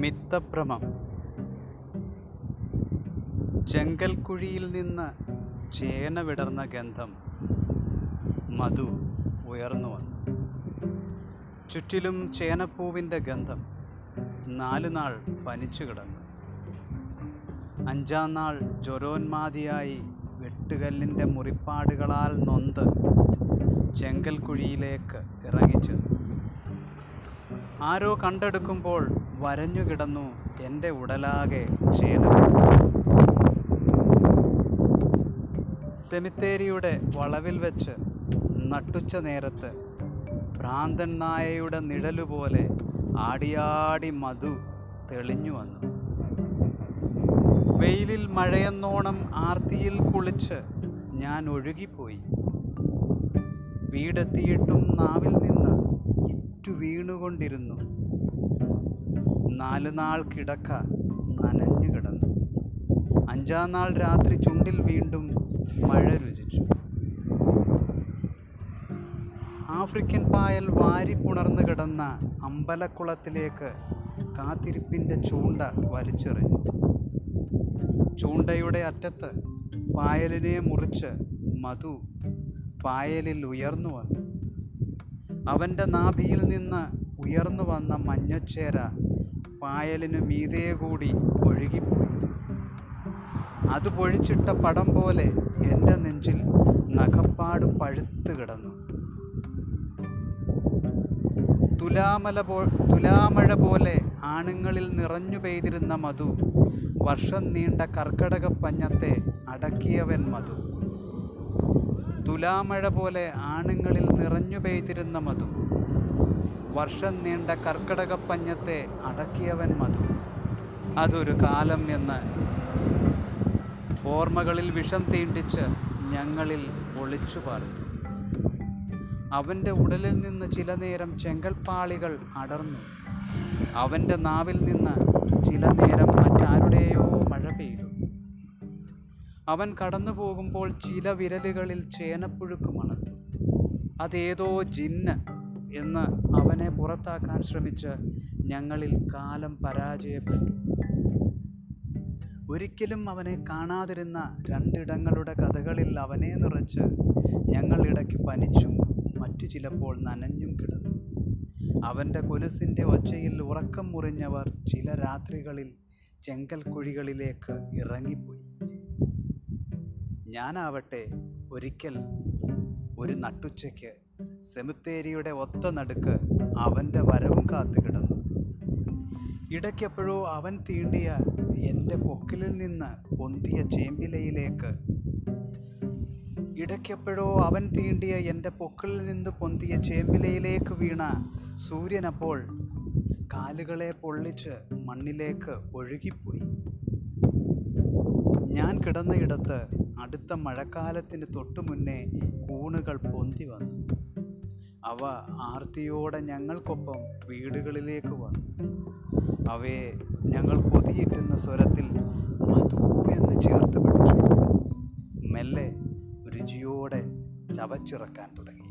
മിത്തഭ്രമം. ചെങ്കൽക്കുഴിയിൽ നിന്ന് ചേന വിടർന്ന ഗന്ധം മധു ഉയർന്നു വന്നു. ചുറ്റിലും ചേനപ്പൂവിന്റെ ഗന്ധം നാല് നാൾ പനിച്ചു കിടന്നു. അഞ്ചാം നാൾ ജ്വരോന്മാതിയായി വെട്ടുകല്ലിന്റെ മുറിപ്പാടുകളാൽ നൊന്ത് ചെങ്കൽക്കുഴിയിലേക്ക് ഇറങ്ങിച്ചെന്നു. ആരോ കണ്ടെടുക്കുമ്പോൾ വരഞ്ഞു കിടന്നു എന്റെ ഉടലാകെ ക്ഷേതം സെമിത്തേരിയുടെ വളവിൽ വെച്ച് നട്ടുച്ച നേരത്ത് ഭ്രാന്തൻ നായയുടെ നിഴലുപോലെ ആടിയാടി മധു തെളിഞ്ഞു വന്നു. വെയിലിൽ മഴയെന്നോണം ആർത്തിയിൽ കുളിച്ച് ഞാൻ ഒഴുകിപ്പോയി. വീടെത്തിയിട്ടും നാവിൽ നിന്ന് ഇറ്റു വീണുകൊണ്ടിരുന്നു നാല് നാൾ കിടക്ക നനഞ്ഞു കിടന്നു. അഞ്ചാം നാൾ രാത്രി ചുണ്ടിൽ വീണ്ടും മഴ രുചിച്ചു. ആഫ്രിക്കൻ പായൽ വാരി പുണർന്നു കിടന്ന അമ്പലക്കുളത്തിലേക്ക് കാത്തിരിപ്പിന്റെ ചൂണ്ട വലിച്ചെറിഞ്ഞു. ചൂണ്ടയുടെ അറ്റത്ത് പായലിനെ മുറിച്ച് മധു പായലിൽ ഉയർന്നു വന്നു. അവന്റെ നാഭിയിൽ നിന്ന് ഉയർന്നു വന്ന മഞ്ഞച്ചേര പായലിനു മീതേ കൂടി ഒഴുകിപ്പോയി. അത് പൊഴിച്ചിട്ട പടം പോലെ എന്റെ നെഞ്ചിൽ നഖപ്പാട് പഴുത്ത് കിടന്നു. തുലാമല പോ തുലാമഴ പോലെ ആണുങ്ങളിൽ നിറഞ്ഞു പെയ്തിരുന്ന മധു വർഷം നീണ്ട കർക്കടക പഞ്ഞത്തെ അടക്കിയവൻ മധു. തുലാമഴ പോലെ ആണുങ്ങളിൽ നിറഞ്ഞു പെയ്തിരുന്ന മധു വർഷം നീണ്ട കർക്കിടക പഞ്ഞത്തെ അടക്കിയവൻ മധു. അതൊരു കാലം എന്ന് ഓർമ്മകളിൽ വിഷം തീണ്ടിച്ച് ഞങ്ങളിൽ ഒളിച്ചു പാർത്തു. അവന്റെ ഉടലിൽ നിന്ന് ചില നേരം ചെങ്കൽപ്പാളികൾ അടർന്നു. അവന്റെ നാവിൽ നിന്ന് ചില നേരം മറ്റാരുടെയോ മഴ പെയ്തു. അവൻ കടന്നു പോകുമ്പോൾ ചില വിരലുകളിൽ ചേനപ്പുഴുക്ക് മണത്തു. അതേതോ ജിന്ന് എന്ന് അവനെ പുറത്താക്കാൻ ശ്രമിച്ച് ഞങ്ങളിൽ കാലം പരാജയപ്പെട്ടു. ഒരിക്കലും അവനെ കാണാതിരുന്ന രണ്ടിടങ്ങളുടെ കഥകളിൽ അവനെ നിറച്ച് ഞങ്ങൾ ഇടയ്ക്ക് പനിച്ചും മറ്റു ചിലപ്പോൾ നനഞ്ഞും കിടന്നു. അവന്റെ കൊലുസിന്റെ ഒച്ചയിൽ ഉറക്കം മുറിഞ്ഞവർ ചില രാത്രികളിൽ ചെങ്കൽ കുഴികളിലേക്ക് ഇറങ്ങിപ്പോയി. ഞാനാവട്ടെ ഒരിക്കൽ ഒരു നട്ടുച്ചയ്ക്ക് സെമിത്തേരിയുടെ ഒത്ത നടുക്ക് അവന്റെ വരവും കാത്തു കിടന്നു. ഇടയ്ക്കെപ്പോഴോ അവൻ തീണ്ടിയ എന്റെ പൊക്കിലിൽ നിന്ന് പൊന്തിയ ചേമ്പിലയിലേക്ക്. ഇടയ്ക്കെപ്പോഴോ അവൻ തീണ്ടിയ എന്റെ പൊക്കിളിൽ നിന്ന് പൊന്തിയ ചേമ്പിലയിലേക്ക് വീണ സൂര്യനപ്പോൾ കാലുകളെ പൊള്ളിച്ച് മണ്ണിലേക്ക് ഒഴുകിപ്പോയി. ഞാൻ കിടന്നയിടത്ത് അടുത്ത മഴക്കാലത്തിന് തൊട്ടു മുന്നേ കൂണുകൾ പൊന്തി വന്നു. അവ ആർത്തിയോടെ ഞങ്ങൾക്കൊപ്പം വീടുകളിലേക്ക് വന്നു. അവയെ ഞങ്ങൾ കൊതിയിട്ടുന്ന സ്വരത്തിൽ മധു എന്ന് ചേർത്ത് പിടിച്ചു. മെല്ലെ രുചിയോടെ ചവച്ചിറക്കാൻ തുടങ്ങി.